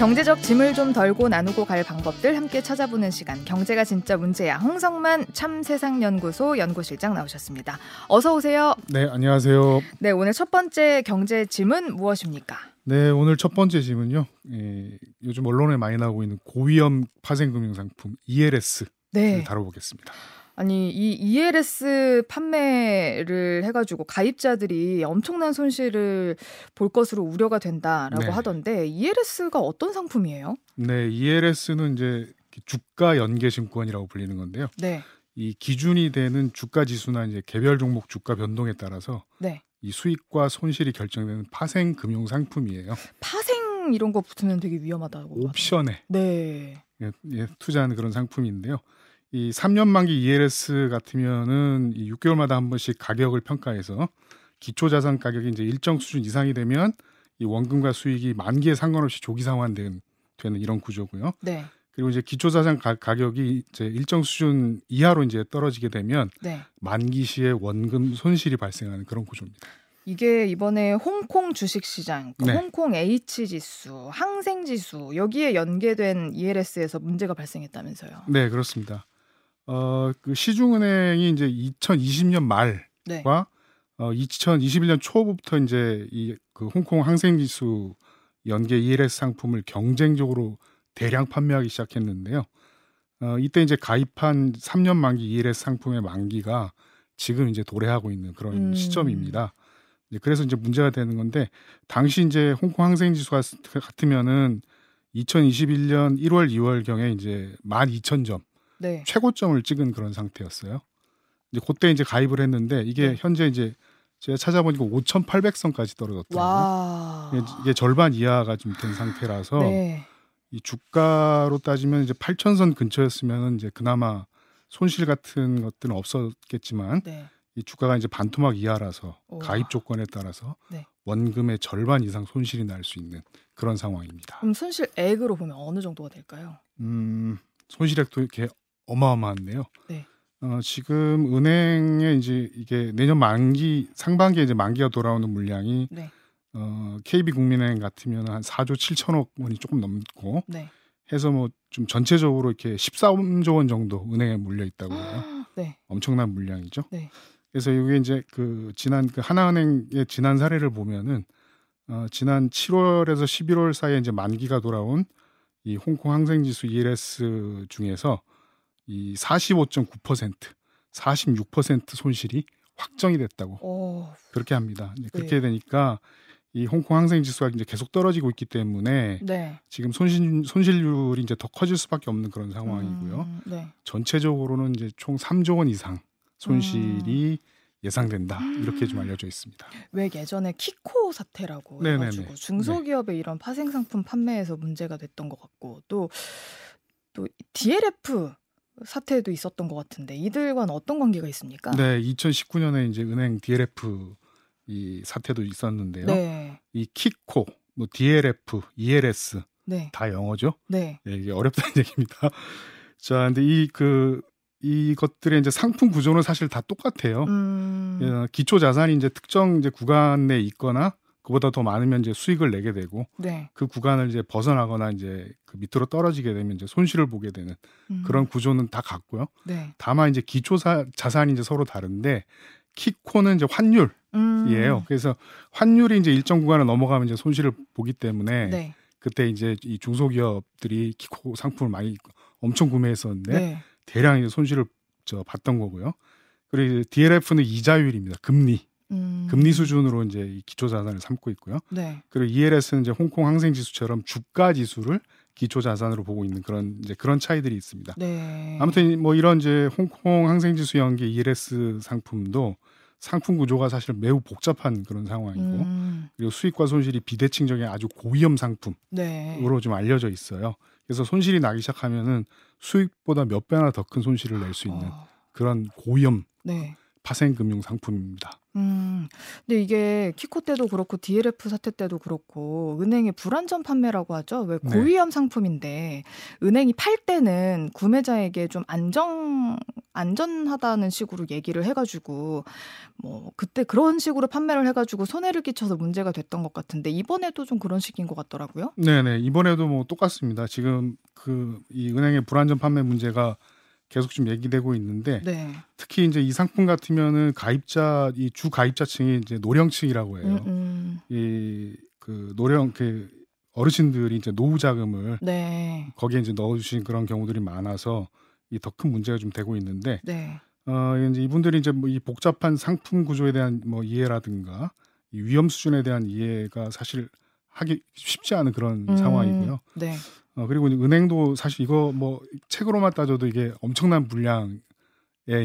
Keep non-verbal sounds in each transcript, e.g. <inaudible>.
경제적 짐을 좀 덜고 나누고 갈 방법들 함께 찾아보는 시간. 경제가 진짜 문제야. 홍성만 참세상연구소 연구실장 나오셨습니다. 어서 오세요. 네, 안녕하세요. 네, 오늘 첫 번째 경제 짐은 무엇입니까? 네, 오늘 첫 번째 질문요. 예, 요즘 언론에 많이 나오고 있는 고위험 파생금융 상품 ELS를 네. 다뤄보겠습니다. 아니 이 ELS 판매를 해가지고 가입자들이 엄청난 손실을 볼 것으로 우려가 된다라고 네. 하던데 ELS가 어떤 상품이에요? 네, ELS는 이제 주가 연계 증권이라고 불리는 건데요. 네, 이 기준이 되는 주가 지수나 이제 개별 종목 주가 변동에 따라서 네. 이 수익과 손실이 결정되는 파생 금융 상품이에요. 파생 이런 거 붙으면 되게 위험하다고. 옵션에 네, 예, 예, 투자하는 그런 상품인데요. 이 3년 만기 ELS 같으면은 이 6개월마다 한 번씩 가격을 평가해서 기초 자산 가격이 이제 일정 수준 이상이 되면 이 원금과 수익이 만기에 상관없이 조기 상환되는 되는 이런 구조고요. 네, 그리고 이제 기초 자산 가, 가격이 이제 일정 수준 이하로 이제 떨어지게 되면 네. 만기 시에 원금 손실이 발생하는 그런 구조입니다. 이게 이번에 홍콩 주식시장, 그 네. 홍콩 H 지수, 항생 지수 여기에 연계된 ELS에서 문제가 발생했다면서요? 네, 그렇습니다. 어, 그 시중은행이 이제 2020년 말 네, 과 어, 2021년 초부터 이제 이 그 홍콩 항생지수 연계 ELS 상품을 경쟁적으로 대량 판매하기 시작했는데요. 어, 이때 이제 가입한 3년 만기 ELS 상품의 만기가 지금 이제 도래하고 있는 그런 음. 시점입니다. 이제 그래서 이제 문제가 되는 건데 당시 이제 홍콩 항생지수가 같으면은 2021년 1월 2월 경에 이제 12,000점 네, 최고점을 찍은 그런 상태였어요. 이제 그때 이제 가입을 했는데 이게 네. 현재 이제 제가 찾아보니까 5,800선까지 떨어졌더라고요. 와, 이게, 절반 이하가 좀 된 상태라서 네, 이 주가로 따지면 이제 8,000선 근처였으면 이제 그나마 손실 같은 것들은 없었겠지만 네, 이 주가가 이제 반토막 이하라서 우와. 가입 조건에 따라서 네. 원금의 절반 이상 손실이 날 수 있는 그런 상황입니다. 그럼 손실액으로 보면 어느 정도가 될까요? 음, 손실액도 이렇게 어마어마한데요. 네. 어, 지금 은행에 이제 이게 내년 만기 상반기에 이제 만기가 돌아오는 물량이 네, 어, KB국민은행 같으면 한 4조 7천억 원이 조금 넘고 네, 해서 뭐 좀 전체적으로 이렇게 13조 원 정도 은행에 물려 있다고 해요. <gasps> 네, 엄청난 물량이죠. 네. 그래서 이게 이제 그 지난 그 하나은행의 지난 사례를 보면은 어, 지난 7월에서 11월 사이에 이제 만기가 돌아온 이 홍콩 항생지수 ELS 중에서 이 45.9% 46% 손실이 확정이 됐다고 오, 그렇게 합니다. 이제 네. 그렇게 되니까 이 홍콩 항생 지수가 이제 계속 떨어지고 있기 때문에 네, 지금 손실 손실률이 이제 더 커질 수밖에 없는 그런 상황이고요. 음, 네. 전체적으로는 이제 총 3조 원 이상 손실이 예상된다 이렇게 좀 알려져 있습니다. 왜 예전에 키코 사태라고 네네네. 해가지고 중소기업의 이런 파생 상품 판매에서 문제가 됐던 것 같고 또 또 DLF 사태도 있었던 것 같은데 이들과는 어떤 관계가 있습니까? 네, 2019년에 이제 은행 DLF 이 사태도 있었는데요. 네, 이 키코, 뭐 DLF, ELS 네, 다 영어죠. 네, 예, 이게 어렵다는 <laughs> 얘기입니다. 자, 근데 이그 이것들의 이제 상품 구조는 사실 다 똑같아요. 음, 예, 기초 자산이 이제 특정 이제 구간 내에 있거나 그보다 더 많으면 이제 수익을 내게 되고 네, 그 구간을 이제 벗어나거나 이제 그 밑으로 떨어지게 되면 이제 손실을 보게 되는 음, 그런 구조는 다 같고요. 네, 다만 이제 기초 사, 자산이 이제 서로 다른데 키코는 이제 환율이에요. 음, 그래서 환율이 이제 일정 구간을 넘어가면 이제 손실을 보기 때문에 네, 그때 이제 이 중소기업들이 키코 상품을 많이 엄청 구매했었는데 네, 대량 이제 손실을 저 봤던 거고요. 그리고 DLF는 이자율입니다. 금리. 음, 금리 수준으로 이제 이 기초 자산을 삼고 있고요. 네, 그리고 ELS는 이제 홍콩 항생 지수처럼 주가 지수를 기초 자산으로 보고 있는 그런 이제 그런 차이들이 있습니다. 네, 아무튼 뭐 이런 이제 홍콩 항생 지수 연계 ELS 상품도 상품 구조가 사실 매우 복잡한 그런 상황이고 음, 그리고 수익과 손실이 비대칭적인 아주 고위험 상품으로 네, 좀 알려져 있어요. 그래서 손실이 나기 시작하면은 수익보다 몇 배나 더 큰 손실을 낼 수 있는 어, 그런 고위험 네, 파생 금융 상품입니다. 음. 근데 이게 키코 때도 그렇고 DLF 사태 때도 그렇고 은행의 불안전 판매라고 하죠. 왜 네. 고위험 상품인데 은행이 팔 때는 구매자에게 좀 안정 안전하다는 식으로 얘기를 해가지고 뭐 그때 그런 식으로 판매를 해가지고 손해를 끼쳐서 문제가 됐던 것 같은데 이번에도 좀 그런 식인 것 같더라고요. 네네 이번에도 뭐 똑같습니다. 지금 그 이 은행의 불안전 판매 문제가 계속 좀 얘기되고 있는데 네. 특히 이제 이 상품 같으면은 가입자 이 주 가입자층이 이제 노령층이라고 해요. 음, 음. 이그 노령 그 어르신들이 이제 노후 자금을 네. 거기에 이제 넣어주신 그런 경우들이 많아서 이 더 큰 문제가 좀 되고 있는데 네. 어 이제 이분들이 이제 뭐 이 복잡한 상품 구조에 대한 뭐 이해라든가 이 위험 수준에 대한 이해가 사실 하기 쉽지 않은 그런 음, 상황이고요. 네. 어 그리고 은행도 사실 이거 뭐 책으로만 따져도 이게 엄청난 분량의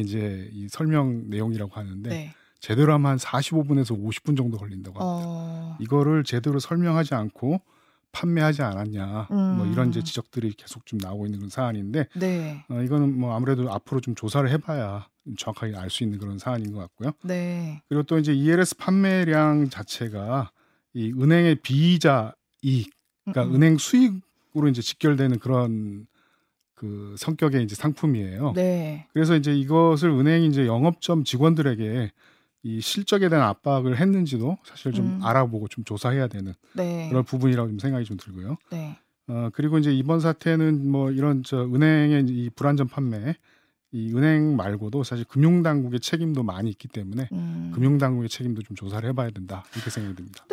이제 이 설명 내용이라고 하는데 네. 제대로 하면 한 45분에서 50분 정도 걸린다고 합니다. 어. 이거를 제대로 설명하지 않고 판매하지 않았냐 뭐 음. 이런 이제 지적들이 계속 좀 나오고 있는 그런 사안인데 네. 어, 이거는 뭐 아무래도 앞으로 좀 조사를 해봐야 정확하게 알 수 있는 그런 사안인 것 같고요. 네. 그리고 또 이제 ELS 판매량 자체가 이 은행의 비이자 이익, 그러니까 음, 음. 은행 수익 으로 이제 직결되는 그런 그 성격의 이제 상품이에요. 네. 그래서 이제 이것을 은행이 이제 영업점 직원들에게 이 실적에 대한 압박을 했는지도 사실 좀 음. 알아보고 좀 조사해야 되는 네. 그런 부분이라고 좀 생각이 좀 들고요. 네. 어 그리고 이제 이번 사태는 뭐 이런 저 은행의 이 불안전 판매, 이 은행 말고도 사실 금융당국의 책임도 많이 있기 때문에 음. 금융당국의 책임도 좀 조사를 해봐야 된다 이렇게 생각이 듭니다.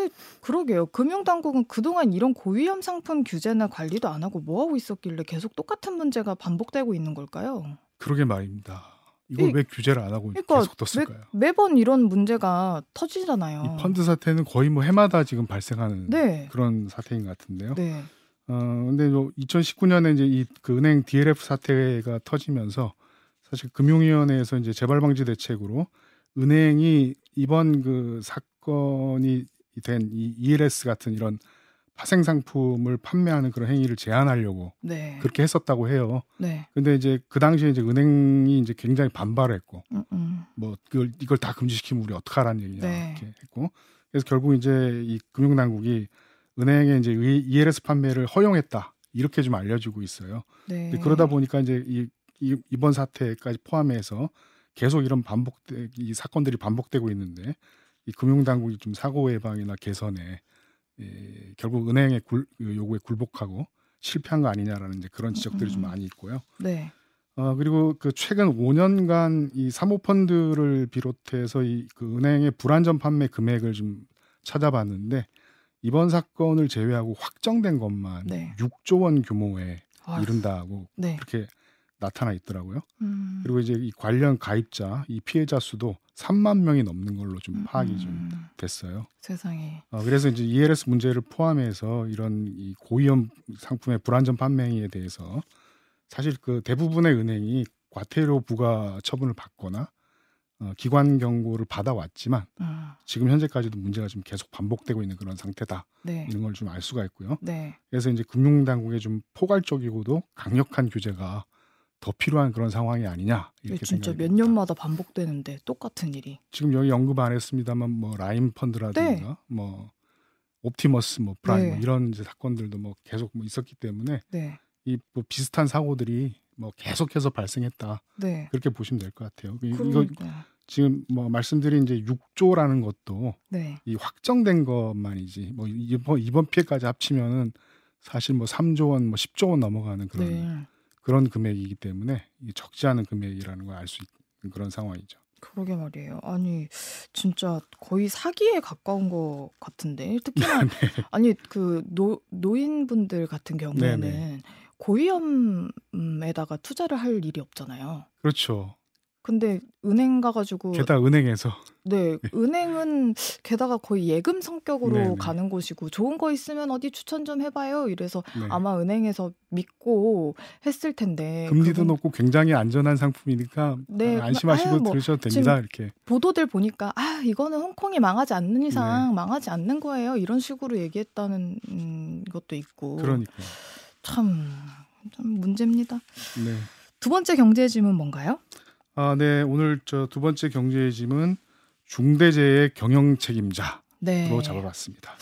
그러게요. 금융당국은 그동안 이런 고위험 상품 규제나 관리도 안 하고 뭐 하고 있었길래 계속 똑같은 문제가 반복되고 있는 걸까요? 그러게 말입니다. 이걸 이- 왜 규제를 안 하고 그러니까 계속 뒀을까요? 매 번 이런 문제가 터지잖아요. 이 펀드 사태는 거의 뭐 해마다 지금 발생하는 네. 그런 사태인 것 같은데요. 네. 어 근데 2019년에 이제 이 그 은행 DLF 사태가 터지면서 사실 금융위원회에서 이제 재발 방지 대책으로 은행이 이번 그 사건이 된 이 ELS 같은 이런 파생 상품을 판매하는 그런 행위를 제한하려고 네. 그렇게 했었다고 해요. 네. 근데 이제 그 당시에 이제 은행이 이제 굉장히 반발했고 음, 음. 뭐 그걸 이걸 다 금지시키면 우리 어떡하라는 얘기냐 네. 이렇게 했고 그래서 결국 이제 이 금융당국이 은행에 이제 이 ELS 판매를 허용했다 이렇게 좀 알려지고 있어요. 네. 그러다 보니까 이제 이, 이 이번 사태까지 포함해서 계속 이런 반복돼 이 사건들이 반복되고 있는데 이 금융당국이 좀 사고 예방이나 개선에 예, 결국 은행의 굴, 그 요구에 굴복하고 실패한 거 아니냐라는 이제 그런 지적들이 좀 음. 많이 있고요. 네. 어 그리고 그 최근 5년간 이 사모펀드를 비롯해서 이 그 은행의 불안전 판매 금액을 좀 찾아봤는데 이번 사건을 제외하고 확정된 것만 네. 6조 원 규모에 아유, 이른다고 네. 그렇게 나타나 있더라고요. 음. 그리고 이제 이 관련 가입자, 이 피해자 수도 3만 명이 넘는 걸로 좀 음, 파악이 음. 좀 됐어요. 세상에. 어, 그래서 이제 ELS 문제를 포함해서 이런 이 고위험 상품의 불안전 판매 행위에 대해서 사실 그 대부분의 은행이 과태료 부과 처분을 받거나 어, 기관 경고를 받아왔지만 음. 지금 현재까지도 문제가 지금 계속 반복되고 있는 그런 상태다 네. 이런 걸 좀 알 수가 있고요. 네. 그래서 이제 금융당국의 좀 포괄적이고도 강력한 규제가 더 필요한 그런 상황이 아니냐 이렇게 진짜 생각이 몇. 년마다 반복되는데 똑같은 일이. 지금 여기 언급 안 했습니다만 뭐 라임 펀드라든가 뭐 옵티머스 뭐 프라임 뭐 네. 이런 이제 사건들도 뭐 계속 뭐 있었기 때문에 네. 이 뭐 비슷한 사고들이 뭐 계속해서 발생했다 네. 그렇게 보시면 될 것 같아요. 이- 이거 그러니까. 지금 뭐 말씀드린 이제 6조라는 것도 네. 이 확정된 것만이지 뭐 이번 이번 피해까지 합치면은 사실 뭐 3조 원, 뭐 10조 원 넘어가는 그런 네. 그런 금액이기 때문에 적지 않은 금액이라는 걸 알 수 있는 그런 상황이죠. 그러게 말이에요. 아니 진짜 거의 사기에 가까운 것 같은데 특히나 <laughs> 네. 아니 그 노, 노인분들 같은 경우에는 네 네. 고위험에다가 투자를 할 일이 없잖아요. 그렇죠. 근데 은행 가가지고 게다가 은행에서 네 <laughs> 은행은 게다가 거의 예금 성격으로 네네. 가는 곳이고 좋은 거 있으면 어디 추천 좀 해봐요. 이래서 네. 아마 은행에서 믿고 했을 텐데 금리도 그분- 높고 굉장히 안전한 상품이니까 네, 아, 안심하시고 아유, 뭐 들으셔도 됩니다. 이렇게. 보도들 보니까 아 이거는 홍콩이 망하지 않는 이상 망하지 않는 거예요 이런 식으로 얘기했다는 음, 것도 있고 그러니까. 참, 참 문제입니다. 네. 두 번째 경제 질문 뭔가요? 아, 네. 오늘 저 두 번째 경제의 짐은 중대재해 경영 책임자로 네. 잡아봤습니다.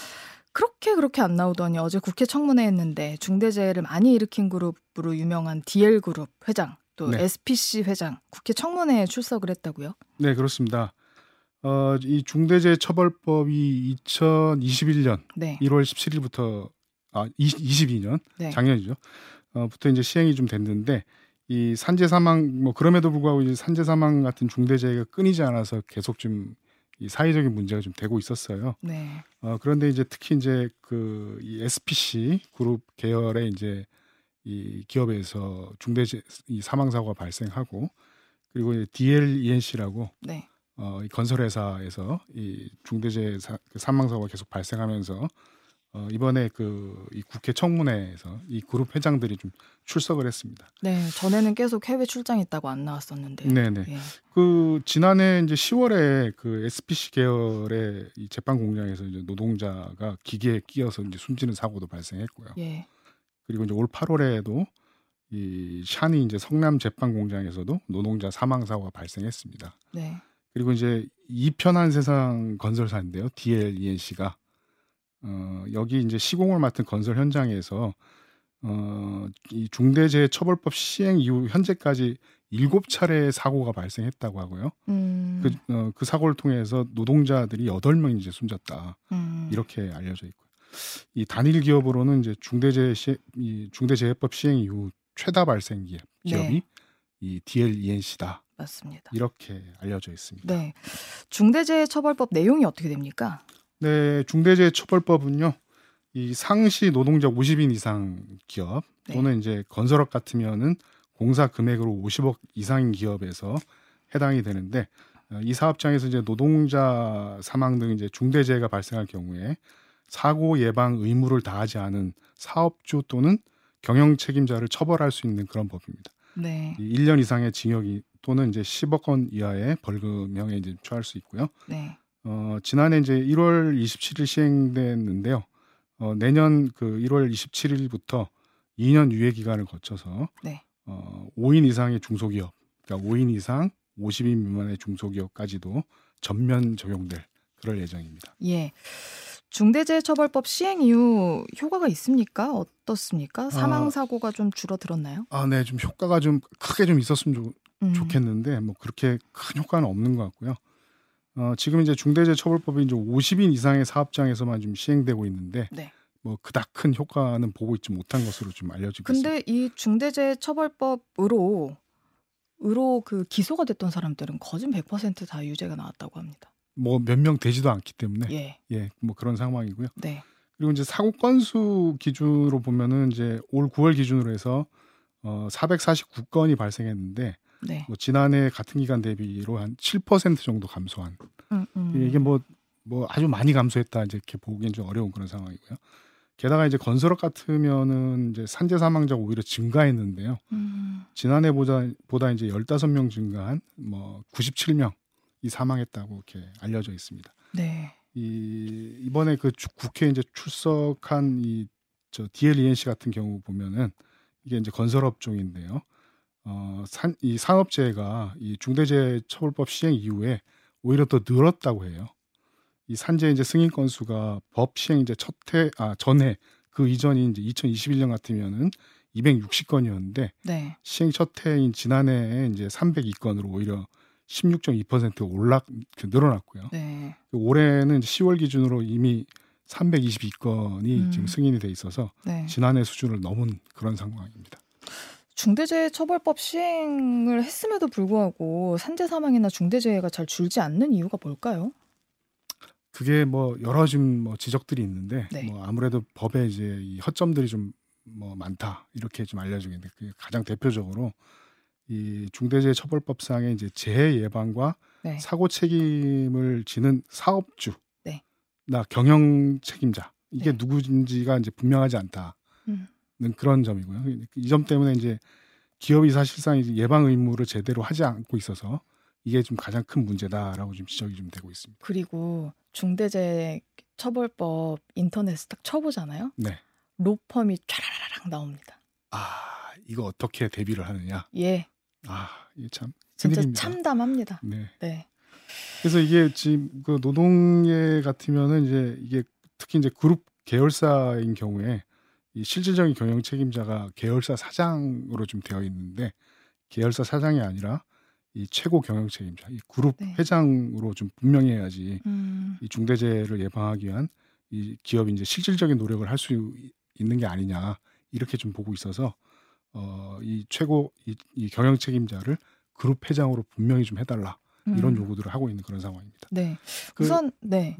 그렇게 그렇게 안 나오더니 어제 국회 청문회 했는데 중대재해를 많이 일으킨 그룹으로 유명한 DL 그룹 회장 또 네. SPC 회장 국회 청문회에 출석을 했다고요? 네, 그렇습니다. 어, 이 중대재해 처벌법이 2021년 네. 1월 17일부터 아 20, 22년 네. 작년이죠. 어, 부터 이제 시행이 좀 됐는데 이 산재 사망 뭐 그럼에도 불구하고 이제 산재 사망 같은 중대재해가 끊이지 않아서 계속 좀 이 사회적인 문제가 좀 되고 있었어요. 네. 어, 그런데 이제 특히 이제 그 이 SPC 그룹 계열의 이제 이 기업에서 중대재 이 사망 사고가 발생하고 그리고 이제 DLENC라고 네. 어, 이 건설회사에서 이 중대재해 사, 그 사망 사고가 계속 발생하면서 어, 이번에 그 이 국회 청문회에서 이 그룹 회장들이 좀 출석을 했습니다. 네. 전에는 계속 해외 출장 있다고 안 나왔었는데. 네 네. 예. 그 지난해 이제 10월에 그 SPC 계열의 이 제빵 공장에서 이제 노동자가 기계에 끼어서 이제 숨지는 사고도 발생했고요. 예. 그리고 이제 올 8월에도 이 샤니 이제 성남 제빵 공장에서도 노동자 사망 사고가 발생했습니다. 네. 그리고 이제 이편한 세상 건설사인데요. DLENC가 어, 여기 이제 시공을 맡은 건설 현장에서 어, 이 중대재해처벌법 시행 이후 현재까지 일곱 차례 사고가 발생했다고 하고요. 음. 그, 어, 그 사고를 통해서 노동자들이 여덟 명 이제 숨졌다. 음. 이렇게 알려져 있고요. 이 단일 기업으로는 이제 중대재해 시, 이 중대재해법 시행 이후 최다 발생 기업, 기업이 네. 이 DLENC다. 맞습니다. 이렇게 알려져 있습니다. 네. 중대재해처벌법 내용이 어떻게 됩니까? 네, 중대재해처벌법은요. 이 상시 노동자 50인 이상 기업 네. 또는 이제 건설업 같으면은 공사 금액으로 50억 이상인 기업에서 해당이 되는데 어, 이 사업장에서 이제 노동자 사망 등 이제 중대재해가 발생할 경우에 사고 예방 의무를 다하지 않은 사업주 또는 경영 책임자를 처벌할 수 있는 그런 법입니다. 네. 이 1년 이상의 징역이 또는 이제 10억 원 이하의 벌금형에 이제 처할 수 있고요. 네. 어, 지난해 이제 1월 27일 시행됐는데요. 어, 내년 그 1월 27일부터 2년 유예 기간을 거쳐서 네. 어, 5인 이상의 중소기업, 그러니까 5인 이상 50인 미만의 중소기업까지도 전면 적용될 그럴 예정입니다. 예. 중대재해처벌법 시행 이후 효과가 있습니까? 어떻습니까? 사망 사고가 좀 줄어들었나요? 아, 네, 좀 효과가 좀 크게 좀 있었으면 좋, 음. 좋겠는데 뭐 그렇게 큰 효과는 없는 것 같고요. 어, 지금 이제 중대재해처벌법이 이제 50인 이상의 사업장에서만 좀 시행되고 있는데 네. 뭐 그닥 큰 효과는 보고 있지 못한 것으로 좀 알려지고 있습니다. 근데 이 중대재해처벌법으로 으로 그 기소가 됐던 사람들은 거진 100%다 유죄가 나왔다고 합니다. 뭐 몇 명 되지도 않기 때문에 예. 예, 뭐 그런 상황이고요. 네. 그리고 이제 사고 건수 기준으로 보면은 이제 올 9월 기준으로 해서 어 449건이 발생했는데 네. 뭐 지난해 같은 기간 대비로 한 7% 정도 감소한 음, 음. 이게 뭐뭐 아주 많이 감소했다 이제 이렇게 보기엔 좀 어려운 그런 상황이고요. 게다가 이제 건설업 같으면은 이제 산재 사망자가 오히려 증가했는데요. 음. 지난해 보다 보다 이제 15명 증가한 뭐 97명이 사망했다고 이렇게 알려져 있습니다. 네. 이 이번에 그 주- 국회 이제 출석한 이 저 DLENC 같은 경우 보면은 이게 이제 건설업 종인데요. 어, 산, 이 산업재해가 이 중대재해처벌법 시행 이후에 오히려 더 늘었다고 해요. 이 산재 이제 승인 건수가 법 시행 이제 첫해 아 전해 그 이전이 이제 2021년 같으면은 260건이었는데 네. 시행 첫 해인 지난해에 이제 302건으로 오히려 16.2% 올라 그 늘어났고요. 네. 그 올해는 이제 10월 기준으로 이미 322건이 음. 지금 승인이 돼 있어서 네. 지난해 수준을 넘은 그런 상황입니다. 중대재해처벌법 시행을 했음에도 불구하고 산재 사망이나 중대재해가 잘 줄지 않는 이유가 뭘까요? 그게 뭐 여러 좀뭐 지적들이 있는데 네. 뭐 아무래도 법에 이제 이 허점들이 좀 뭐 많다 이렇게 좀 알려지고 있는데 그게 가장 대표적으로 이 중대재해처벌법상의 이제 재해 예방과 네. 사고 책임을 지는 사업주, 네. 나 경영 책임자 이게 네. 누구인지가 이제 분명하지 않다는 음. 그런 점이고요. 이 점 때문에 이제 기업이 사실상 이제 예방 의무를 제대로 하지 않고 있어서 이게 좀 가장 큰 문제다라고 좀 지적이 좀 되고 있습니다. 그리고 중대재해 처벌법 인터넷에 딱 쳐보잖아요. 네. 로펌이 촤라라락 나옵니다. 아 이거 어떻게 대비를 하느냐? 예. 아, 이게 참 진짜 큰일입니다. 참담합니다. 네. 네. 그래서 이게 지금 그 노동계 같으면은 이제 이게 특히 이제 그룹 계열사인 경우에 이 실질적인 경영 책임자가 계열사 사장으로 좀 되어 있는데 계열사 사장이 아니라 이 최고 경영 책임자, 이 그룹 네. 회장으로 좀 분명히 해야지 음, 이 중대재해를 예방하기 위한 이 기업이 이제 실질적인 노력을 할 수 있는 게 아니냐 이렇게 좀 보고 있어서 어 이 최고 이, 이 경영 책임자를 그룹 회장으로 분명히 좀 해달라 이런 음. 요구들을 하고 있는 그런 상황입니다. 네. 그- 우선 네.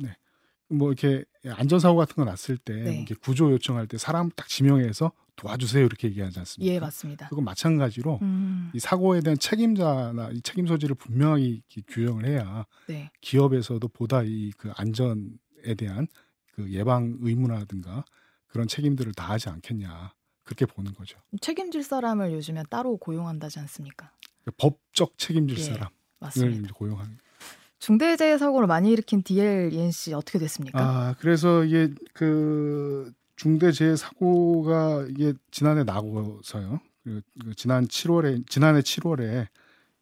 뭐 이렇게 안전사고 같은 거 났을 때 네. 이렇게 구조 요청할 때 사람 딱 지명해서 도와주세요 이렇게 얘기하지 않습니까? 예, 맞습니다. 그건 마찬가지로 음, 이 사고에 대한 책임자나 이 책임 소지를 이렇게 규정을 해야 네. 기업에서도 보다 이 그 안전에 대한 그 예방 의무라든가 그런 책임들을 다하지 않겠냐 그렇게 보는 거죠. 책임질 사람을 요즘에 따로 고용한다지 않습니까? 그 법적 책임질 예, 사람을 맞습니다. 고용하는. 중대재해 사고를 많이 일으킨 DLENC 어떻게 됐습니까? 아 그래서 이게 그 중대재해 사고가 이게 지난해 나고서요. 그, 그 지난 7월에 지난해 7월에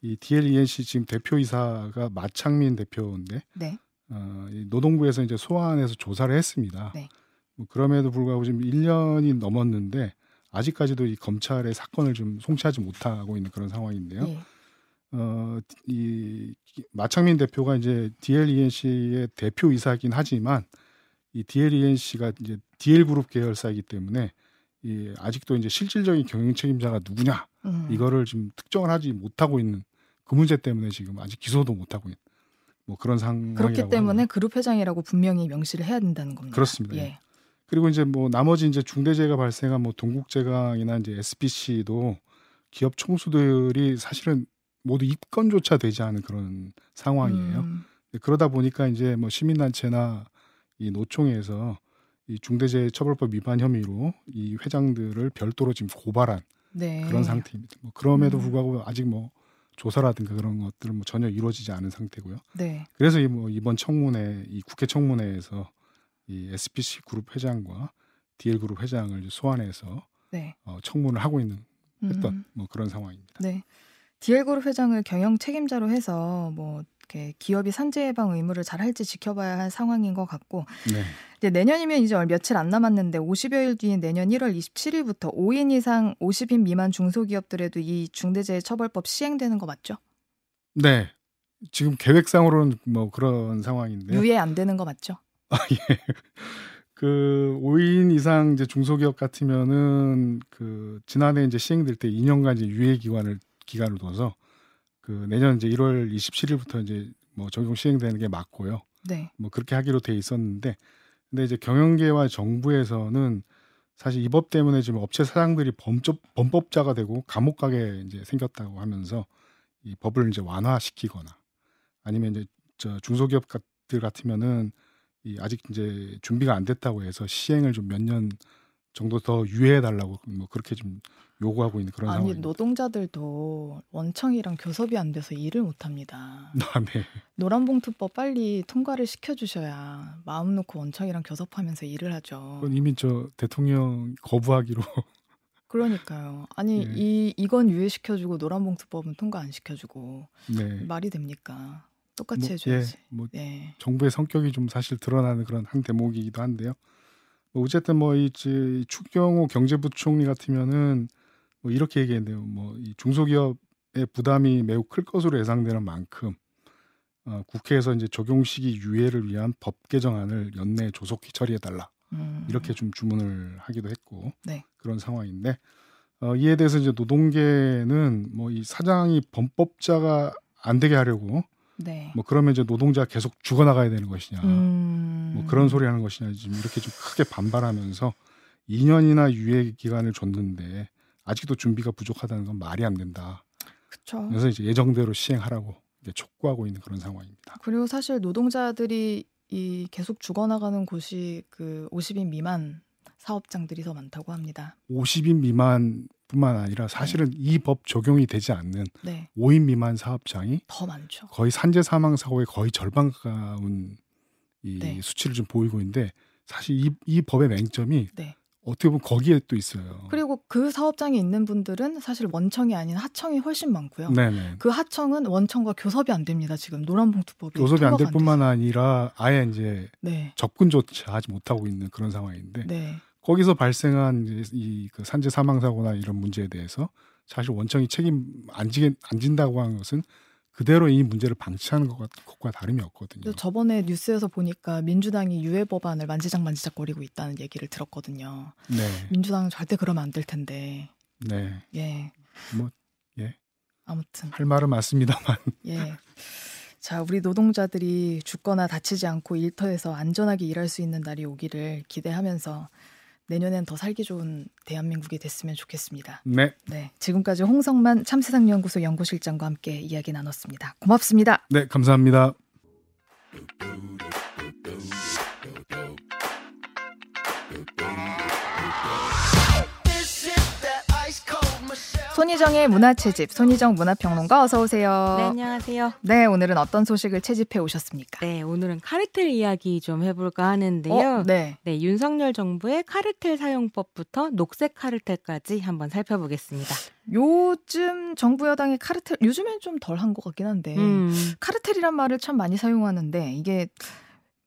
이 DLENC 지금 대표이사가 마창민 대표인데 네. 어, 이 노동부에서 이제 소환해서 조사를 했습니다. 네. 뭐 그럼에도 불구하고 지금 1년이 넘었는데 아직까지도 이 검찰의 사건을 좀 송치하지 못하고 있는 그런 상황인데요. 예. 어, 이 마창민 대표가 이제 DLENC의 대표이사긴 하지만 이 DLENC가 이제 DL그룹 계열사이기 때문에 이 아직도 이제 실질적인 경영 책임자가 누구냐 음. 이거를 지금 특정을 하지 못하고 있는 그 문제 때문에 지금 아직 기소도 못하고 있는 뭐 그런 상황이라고 그렇기 때문에. 그룹 회장이라고 분명히 명시를 해야 된다는 겁니다. 그렇습니다. 예. 그리고 이제 뭐 나머지 이제 중대재해가 발생한 뭐 동국제강이나 이제 SPC도 기업 총수들이 사실은 모두 입건조차 되지 않은 그런 상황이에요. 음, 그러다 보니까 이제 뭐 시민단체나 이 노총에서 이 중대재해처벌법 위반 혐의로 이 회장들을 별도로 지금 고발한 네. 그런 상태입니다. 뭐 그럼에도 음. 불구하고 아직 뭐 조사라든가 그런 것들은 뭐 전혀 이루어지지 않은 상태고요. 네. 그래서 이뭐 이번 청문회 이 국회 청문회에서 이 SPC 그룹 회장과 DL 그룹 회장을 소환해서 네. 어, 청문을 하고 있는 했던 음, 뭐 그런 상황입니다. 네. DL그룹 회장을 경영 책임자로 해서 뭐 이렇게 기업이 산재 예방 의무를 잘 할지 지켜봐야 할 상황인 것 같고 네. 이제 내년이면 이제 얼 며칠 안 남았는데 50여일 뒤인 내년 1월 27일부터 5인 이상 50인 미만 중소기업들에도 이 중대재해처벌법 시행되는 거 맞죠? 네. 지금 계획상으로는 뭐 그런 상황인데요. 유예 안 되는 거 맞죠? 그 5인 이상 이제 중소기업 같으면은 그 지난해 이제 시행될 때 2년간 이제 유예 기간을 기간을 둬서 그 내년 이제 1월 27일부터 이제 뭐 적용 시행되는 게 맞고요. 네. 뭐 그렇게 하기로 돼 있었는데 근데 이제 경영계와 정부에서는 사실 이 법 때문에 지금 업체 사장들이 범법 범법자가 되고 감옥 가게 이제 생겼다고 하면서 이 법을 이제 완화시키거나 아니면 이제 저 중소기업들 같으면은 이 아직 이제 준비가 안 됐다고 해서 시행을 좀 몇 년 정도 더 유예해 달라고 뭐 그렇게 좀 요구하고 있는 그런 아니 상황입니다. 노동자들도 원청이랑 교섭이 안 돼서 일을 못 합니다. <laughs> 아, 네. 노란봉투법 빨리 통과를 시켜 주셔야 마음 놓고 원청이랑 교섭하면서 일을 하죠. 그건 이미 저 대통령 거부하기로 <laughs> 그러니까요. 아니 네. 이 이건 유예시켜 주고 노란봉투법은 통과 안 시켜 주고 네. 말이 됩니까? 똑같이 뭐, 해줘야지. 예, 뭐 네. 정부의 성격이 좀 사실 드러나는 그런 한 대목이기도 한데요. 뭐 어쨌든 뭐이 추경호 경제부총리 같으면은 뭐 이렇게 얘기했네요. 뭐 이 중소기업의 부담이 매우 클 것으로 예상되는 만큼 어, 국회에서 이제 적용 시기 유예를 위한 법 개정안을 연내에 조속히 처리해 달라 음, 이렇게 좀 주문을 하기도 했고 네. 그런 상황인데 어, 이에 대해서 이제 노동계는 뭐 이 사장이 범법자가 안 되게 하려고 네. 뭐 그러면 이제 노동자 가 계속 죽어나가야 되는 것이냐 음, 뭐 그런 소리 하는 것이냐 지금 이렇게 좀 크게 반발하면서 2년이나 유예 기간을 줬는데 아직도 준비가 부족하다는 건 말이 안 된다. 그렇죠. 그래서 이제 예정대로 시행하라고 이제 촉구하고 있는 그런 상황입니다. 그리고 사실 노동자들이 이 계속 죽어나가는 곳이 그 50인 미만 사업장들이 더 많다고 합니다. 50인 미만 뿐만 아니라 사실은 이 법 적용이 되지 않는 네, 5인 미만 사업장이 더 많죠. 거의 산재 사망 사고의 거의 절반 가까운 이 네. 수치를 좀 보이고 있는데 사실 이, 이 법의 맹점이 네, 어떻게 보면 거기에 또 있어요. 그리고 그 사업장에 있는 분들은 사실 원청이 아닌 하청이 훨씬 많고요. 네네. 그 하청은 원청과 교섭이 안 됩니다. 지금 노란봉투법이 교섭이 안 될 뿐만 돼서. 아니라 아예 이제 네, 접근조차 하지 못하고 있는 그런 상황인데 네, 거기서 발생한 이그 산재 사망 사고나 이런 문제에 대해서 사실 원청이 책임 안 지게 안 진다고 하는 것은 그대로 이 문제를 방치하는 것과, 것과 다름이 없거든요. 저번에 뉴스에서 보니까 민주당이 유해 법안을 만지작 만지작거리고 있다는 얘기를 들었거든요. 네, 민주당은 절대 그러면 안 될 텐데. 네. 예. 뭐, 예. 아무튼 할 말은 맞습니다만. 예. 자, 우리 노동자들이 죽거나 다치지 않고 일터에서 안전하게 일할 수 있는 날이 오기를 기대하면서 내년엔 더 살기 좋은 대한민국이 됐으면 좋겠습니다. 네, 네. 지금까지 홍성만 참세상연구소 연구실장과 함께 이야기 나눴습니다. 고맙습니다. 네, 감사합니다. 손희정의 문화채집, 손희정 문화평론가 어서 오세요. 네, 안녕하세요. 네, 오늘은 어떤 소식을 채집해 오셨습니까? 네, 오늘은 카르텔 이야기 좀 해볼까 하는데요. 어, 네. 네, 윤석열 정부의 카르텔 사용법부터 녹색 카르텔까지 한번 살펴보겠습니다. 요즘 정부 여당의 카르텔 요즘엔 좀 덜 한 것 같긴 한데 음, 카르텔이란 말을 참 많이 사용하는데 이게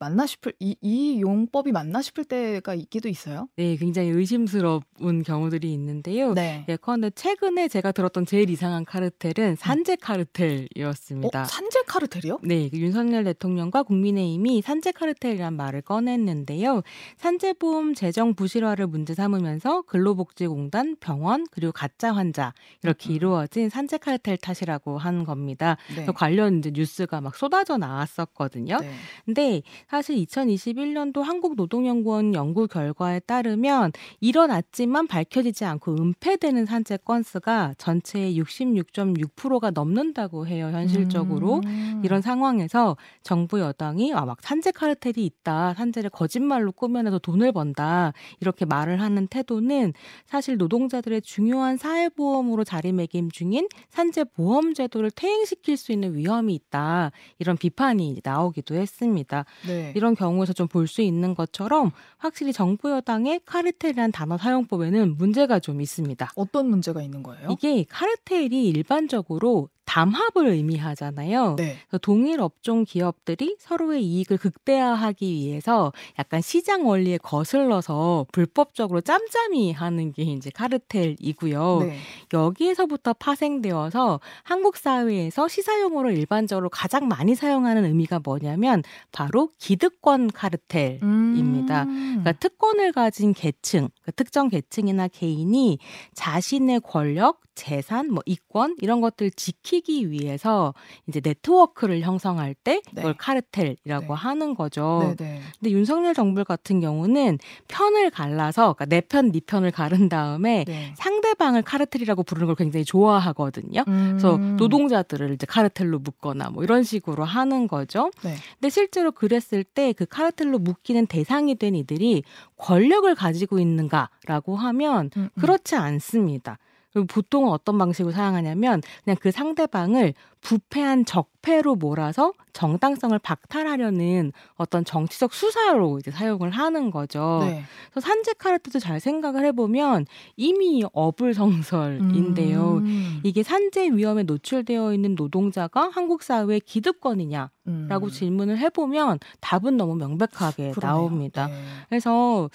맞나 싶을 이, 이 용법이 맞나 싶을 때가 있기도 있어요. 네, 굉장히 의심스러운 경우들이 있는데요. 네. 예컨대 최근에 제가 들었던 제일 이상한 카르텔은 산재 어, 카르텔이었습니다. 산재 카르텔이요? 네, 그 윤석열 대통령과 국민의힘이 산재 카르텔이란 말을 꺼냈는데요. 산재보험 재정 부실화를 문제 삼으면서 근로복지공단, 병원, 그리고 가짜 환자 이렇게 음. 이루어진 산재 카르텔 탓이라고 하는 겁니다. 네. 관련 이제 뉴스가 막 쏟아져 나왔었거든요. 네. 근데 사실 2021년도 한국노동연구원 연구 결과에 따르면 일어났지만 밝혀지지 않고 은폐되는 산재 건수가 전체의 66.6%가 넘는다고 해요, 현실적으로. 음. 이런 상황에서 정부 여당이 아, 막 산재 카르텔이 있다. 산재를 거짓말로 꾸며내서 돈을 번다. 이렇게 말을 하는 태도는 사실 노동자들의 중요한 사회보험으로 자리매김 중인 산재 보험 제도를 퇴행시킬 수 있는 위험이 있다. 이런 비판이 나오기도 했습니다. 네. 이런 경우에서 좀 볼 수 있는 것처럼 확실히 정부 여당의 카르텔이라는 단어 사용법에는 문제가 좀 있습니다. 어떤 문제가 있는 거예요? 이게 카르텔이 일반적으로 담합을 의미하잖아요. 네. 그래서 동일 업종 기업들이 서로의 이익을 극대화하기 위해서 약간 시장 원리에 거슬러서 불법적으로 짬짬이 하는 게 이제 카르텔이고요. 네. 여기에서부터 파생되어서 한국 사회에서 시사용어로 일반적으로 가장 많이 사용하는 의미가 뭐냐면 바로 기득권 카르텔입니다. 음. 그러니까 특권을 가진 계층, 그러니까 특정 계층이나 개인이 자신의 권력, 재산, 뭐 이권 이런 것들 을 지키기 위해서 이제 네트워크를 형성할 때 네. 이걸 카르텔이라고 네. 하는 거죠. 네, 네. 근데 윤석열 정부 같은 경우는 편을 갈라서 그러니까 내 편, 네 편을 가른 다음에 네. 상대방을 카르텔이라고 부르는 걸 굉장히 좋아하거든요. 그래서 음. 노동자들을 이제 카르텔로 묶거나 뭐 이런 식으로 하는 거죠. 네. 근데 실제로 그랬을 때 그 카르텔로 묶이는 대상이 된 이들이 권력을 가지고 있는가라고 하면 음, 음. 그렇지 않습니다. 그리고 보통은 어떤 방식으로 사용하냐면 그냥 그 상대방을 부패한 적폐로 몰아서 정당성을 박탈하려는 어떤 정치적 수사로 이제 사용을 하는 거죠. 네. 그래서 산재 카르텔도 잘 생각을 해보면 이미 어불성설인데요. 음. 이게 산재 위험에 노출되어 있는 노동자가 한국 사회의 기득권이냐 라고 음. 질문을 해보면 답은 너무 명백하게 그러네요. 나옵니다. 네. 그래서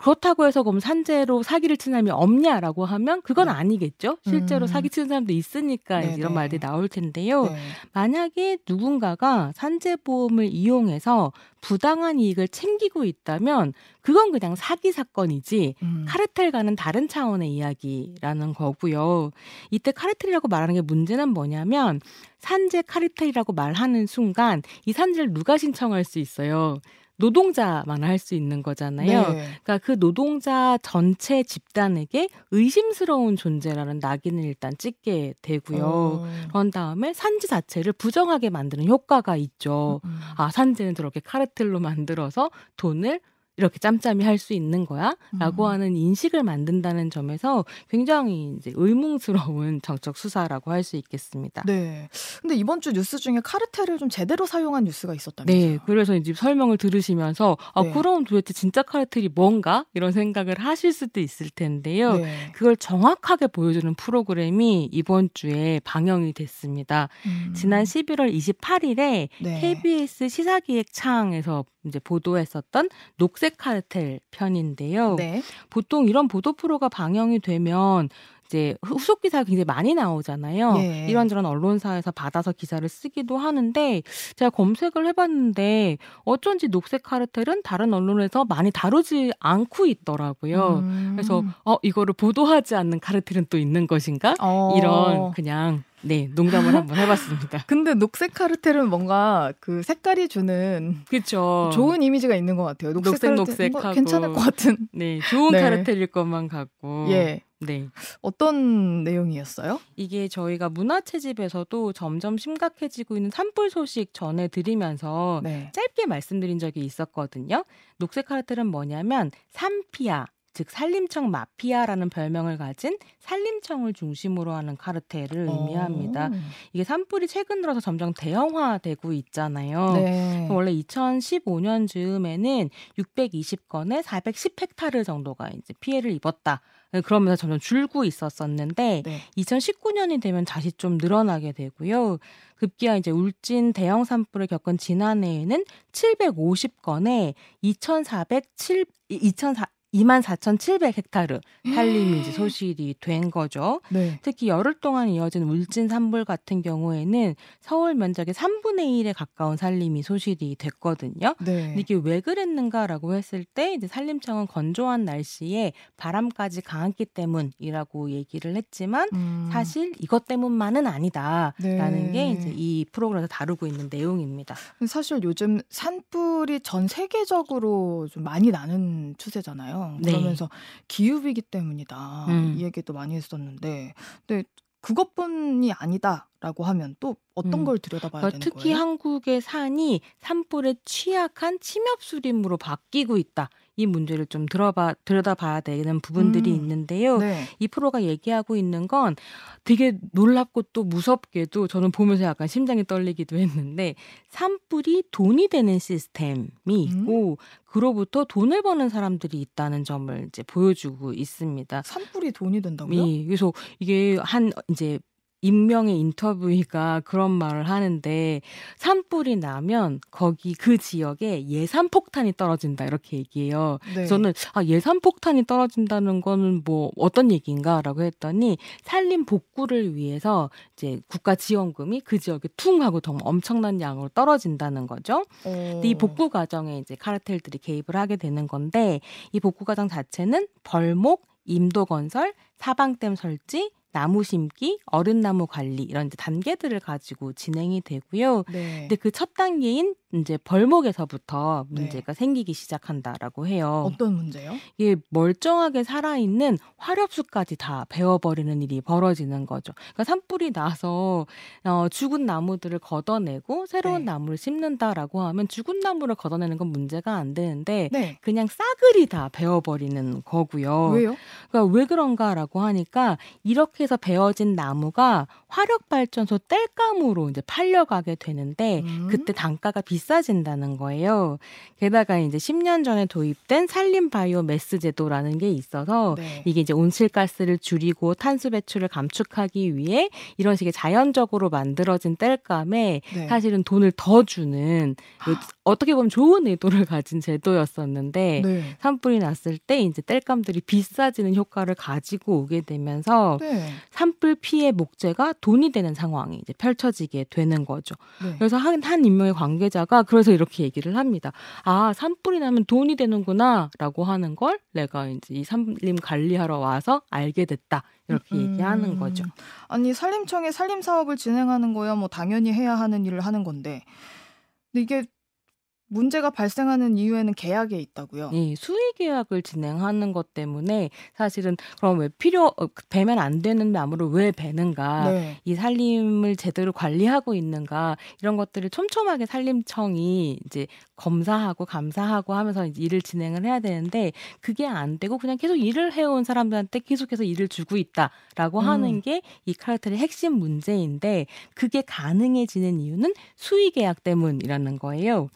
그렇다고 해서 그럼 산재로 사기를 치는 사람이 없냐라고 하면 그건 네. 아니겠죠. 실제로 음. 사기 치는 사람도 있으니까 네, 이런 네. 말들이 나올 텐데요. 네. 만약에 누군가가 산재보험을 이용해서 부당한 이익을 챙기고 있다면 그건 그냥 사기 사건이지 음. 카르텔과는 다른 차원의 이야기라는 거고요. 이때 카르텔이라고 말하는 게 문제는 뭐냐면 산재 카르텔이라고 말하는 순간 이 산재를 누가 신청할 수 있어요. 노동자만 할 수 있는 거잖아요. 네. 그러니까 그 노동자 전체 집단에게 의심스러운 존재라는 낙인을 일단 찍게 되고요. 어. 그런 다음에 산재 자체를 부정하게 만드는 효과가 있죠. 음. 아, 산재는 저렇게 카르텔로 만들어서 돈을 이렇게 짬짬이 할 수 있는 거야 라고 음. 하는 인식을 만든다는 점에서 굉장히 이제 의문스러운 <laughs> 정적 수사라고 할 수 있겠습니다. 네. 근데 이번 주 뉴스 중에 카르텔을 좀 제대로 사용한 뉴스가 있었다면서요? 네, 그래서 이제 설명을 들으시면서 아 네. 그럼 도대체 진짜 카르텔이 뭔가 이런 생각을 하실 수도 있을 텐데요. 네. 그걸 정확하게 보여주는 프로그램이 이번 주에 방영이 됐습니다. 음. 지난 11월 28일에 네. KBS 시사기획창에서 이제 보도했었던 녹색 카르텔 편인데요. 네. 보통 이런 보도 프로가 방영이 되면 이제 후- 후속 기사가 굉장히 많이 나오잖아요. 예. 이런저런 언론사에서 받아서 기사를 쓰기도 하는데 제가 검색을 해봤는데 어쩐지 녹색 카르텔은 다른 언론에서 많이 다루지 않고 있더라고요. 음. 그래서 어 이거를 보도하지 않는 카르텔은 또 있는 것인가? 어. 이런 그냥 네 농담을 한번 해봤습니다. <laughs> 근데 녹색 카르텔은 뭔가 그 색깔이 주는 그렇죠. 좋은 이미지가 있는 것 같아요. 녹색, 녹색, 녹색하고. 괜찮을 것 같은. 네 좋은 <laughs> 네. 카르텔일 것만 같고 예. 네 어떤 내용이었어요? 이게 저희가 문화채집에서도 점점 심각해지고 있는 산불 소식 전해드리면서 네. 짧게 말씀드린 적이 있었거든요. 녹색 카르텔은 뭐냐면 산피아, 즉 산림청 마피아라는 별명을 가진 산림청을 중심으로 하는 카르텔을 의미합니다. 어. 이게 산불이 최근 들어서 점점 대형화되고 있잖아요. 네. 원래 2015년 즈음에는 620건에 410헥타르 정도가 이제 피해를 입었다. 그러면서 점점 줄고 있었었는데 네. 2019년이 되면 다시 좀 늘어나게 되고요. 급기야 이제 울진 대형 산불을 겪은 지난해에는 750건에 2,407 2,4 24,700헥타르 산림이 이제 소실이 된 거죠. 네. 특히 열흘 동안 이어진 울진 산불 같은 경우에는 서울 면적의 3분의 1에 가까운 산림이 소실이 됐거든요. 네. 근데 이게 왜 그랬는가라고 했을 때 이제 산림청은 건조한 날씨에 바람까지 강했기 때문이라고 얘기를 했지만 음. 사실 이것 때문만은 아니다라는 네. 게 이제 이 프로그램에서 다루고 있는 내용입니다. 사실 요즘 산불이 전 세계적으로 좀 많이 나는 추세잖아요. 네. 그러면서 기후위기 때문이다 음. 이 얘기도 많이 했었는데, 근데 그것뿐이 아니다라고 하면 또 어떤 음. 걸 들여다봐야 그러니까 되는 특히 거예요? 한국의 산이 산불에 취약한 침엽 수림으로 바뀌고 있다. 이 문제를 좀 들어봐 들여다봐야 되는 부분들이 음. 있는데요. 네. 이 프로가 얘기하고 있는 건 되게 놀랍고 또 무섭게도 저는 보면서 약간 심장이 떨리기도 했는데 산불이 돈이 되는 시스템이 있고 그로부터 돈을 버는 사람들이 있다는 점을 이제 보여주고 있습니다. 산불이 돈이 된다고요? 이 그래서 이게 한 이제 익명의 인터뷰가 그런 말을 하는데 산불이 나면 거기 그 지역에 예산 폭탄이 떨어진다 이렇게 얘기해요. 네. 저는 아 예산 폭탄이 떨어진다는 거는 뭐 어떤 얘기인가라고 했더니 산림 복구를 위해서 이제 국가 지원금이 그 지역에 퉁 하고 정말 엄청난 양으로 떨어진다는 거죠. 어. 근데 이 복구 과정에 이제 카르텔들이 개입을 하게 되는 건데 이 복구 과정 자체는 벌목, 임도 건설, 사방댐 설치, 나무 심기, 어른나무 관리 이런 단계들을 가지고 진행이 되고요. 네. 근데 그 첫 단계인 이제 벌목에서부터 문제가 생기기 시작한다라고 해요. 어떤 문제요? 이게 멀쩡하게 살아있는 화렵수까지 다 베어버리는 일이 벌어지는 거죠. 그러니까 산불이 나서 어, 죽은 나무들을 걷어내고 새로운 네. 나무를 심는다라고 하면 죽은 나무를 걷어내는 건 문제가 안 되는데 네. 그냥 싸그리 다 베어버리는 거고요. 왜요? 그러니까 왜 그런가라고 하니까 이렇게 해서 베어진 나무가 화력 발전소 땔감으로 이제 팔려가게 되는데 음. 그때 단가가 비싸 진다는 거예요. 게다가 이제 10년 전에 도입된 산림 바이오 매스 제도라는 게 있어서 네. 이게 이제 온실가스를 줄이고 탄소 배출을 감축하기 위해 이런 식의 자연적으로 만들어진 땔감에 네. 사실은 돈을 더 주는 어떻게 보면 좋은 의도를 가진 제도였었는데 네. 산불이 났을 때 이제 땔감들이 비싸지는 효과를 가지고 오게 되면서 네. 산불 피해 목재가 돈이 되는 상황이 이제 펼쳐지게 되는 거죠. 네. 그래서 한, 한 인명의 관계자가 그래서 이렇게 얘기를 합니다. 아, 산불이 나면 돈이 되는구나 라고 하는 걸 내가 이제 이 산림 관리하러 와서 알게 됐다. 이렇게 음. 얘기하는 거죠. 아니 산림청에 산림 사업을 진행하는 거야 뭐 당연히 해야 하는 일을 하는 건데 근데 이게 문제가 발생하는 이유에는 계약에 있다고요. 예, 수의 계약을 진행하는 것 때문에 사실은 그럼 왜 필요 어, 배면 안 되는 나무를 왜 베는가? 네. 이 산림을 제대로 관리하고 있는가? 이런 것들을 촘촘하게 산림청이 이제 검사하고 감사하고 하면서 일을 진행을 해야 되는데 그게 안 되고 그냥 계속 일을 해온 사람들한테 계속해서 일을 주고 있다라고 음. 하는 게 이 카르텔의 핵심 문제인데 그게 가능해지는 이유는 수의 계약 때문이라는 거예요.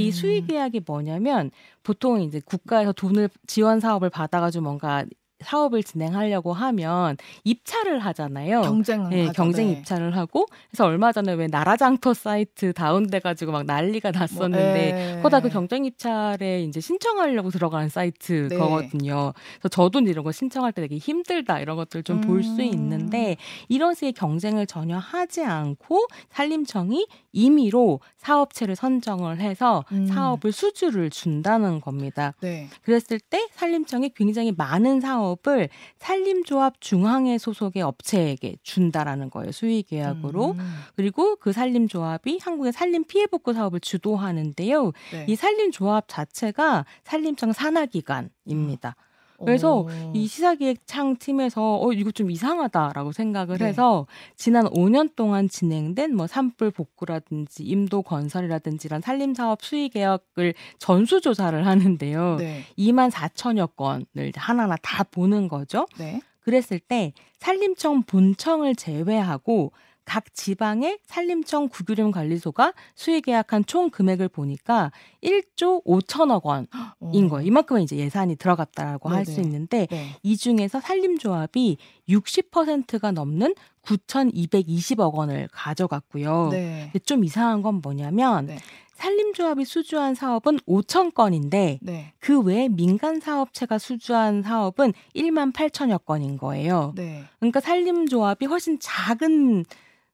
근데 이 음. 수의 계약이 뭐냐면 보통 이제 국가에서 돈을 지원 사업을 받아가지고 뭔가 사업을 진행하려고 하면 입찰을 하잖아요. 경쟁은 네, 하죠. 경쟁 네. 입찰을 하고 그래서 얼마 전에 왜 나라장터 사이트 다운돼 가지고 막 난리가 났었는데 뭐, 예. 그거 다 그 경쟁 입찰에 이제 신청하려고 들어가는 사이트 네. 거거든요. 그래서 저도 이런 거 신청할 때 되게 힘들다 이런 것들 좀 볼수 음. 있는데 이런 식의 경쟁을 전혀 하지 않고 산림청이 임의로 사업체를 선정을 해서 음. 사업을 수주를 준다는 겁니다. 네. 그랬을 때 산림청이 굉장히 많은 사업 을 산림조합 중앙회 소속의 업체에게 준다라는 거예요. 수의 계약으로. 음. 그리고 그 산림조합이 한국의 산림 피해 복구 사업을 주도하는데요. 네. 이 산림조합 자체가 산림청 산하기관입니다. 그래서 오. 이 시사기획창 팀에서 어 이거 좀 이상하다라고 생각을 네. 해서 지난 5년 동안 진행된 뭐 산불 복구라든지 임도 건설이라든지 이런 산림 사업 수의 계약을 전수 조사를 하는데요. 네. 2만 4천여 건을 하나하나 다 보는 거죠. 네. 그랬을 때 산림청 본청을 제외하고 각 지방의 산림청 구규림 관리소가 수의 계약한 총 금액을 보니까 1조 5천억 원인 거예요. 이만큼은 이제 예산이 들어갔다라고 할 수. 있는데 네. 이 중에서 산림조합이 60%가 넘는 9,220억 원을 가져갔고요. 네. 좀 이상한 건 뭐냐면 네. 산림조합이 수주한 사업은 5천 건인데 네. 그 외에 민간 사업체가 수주한 사업은 1만 8천여 건인 거예요. 네. 그러니까 산림조합이 훨씬 작은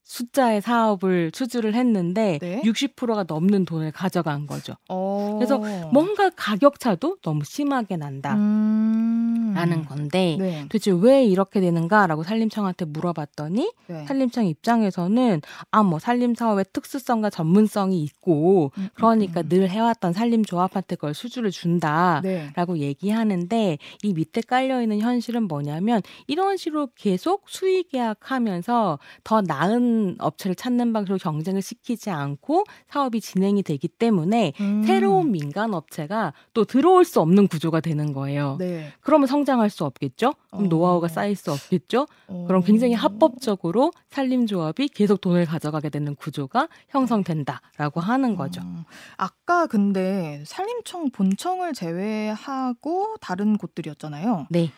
숫자의 사업을 수주를 했는데 네. 60%가 넘는 돈을 가져간 거죠. 어. 그래서 뭔가 가격 차도 너무 심하게 난다. 음. 라는 건데 네. 도대체 왜 이렇게 되는가라고 산림청한테 물어봤더니 네. 산림청 입장에서는 아뭐 산림 사업의 특수성과 전문성이 있고 음, 그러니까 음, 늘 해왔던 산림조합한테 그걸 수주를 준다. 네. 라고 얘기하는데 이 밑에 깔려 있는 현실은 뭐냐면 이런 식으로 계속 수의 계약하면서 더 나은 업체를 찾는 방식으로 경쟁을 시키지 않고 사업이 진행이 되기 때문에 음. 새로운 민간 업체가 또 들어올 수 없는 구조가 되는 거예요. 네. 그러면 성장할 수 없겠죠? 그럼 어. 노하우가 쌓일 수 없겠죠? 그럼 굉장히 합법적으로 산림조합이 계속 돈을 가져가게 되는 구조가 형성된다라고 하는 거죠. 음, 아까 근데 산림청 본청을 제외하고 다른 곳들이었잖아요. 네.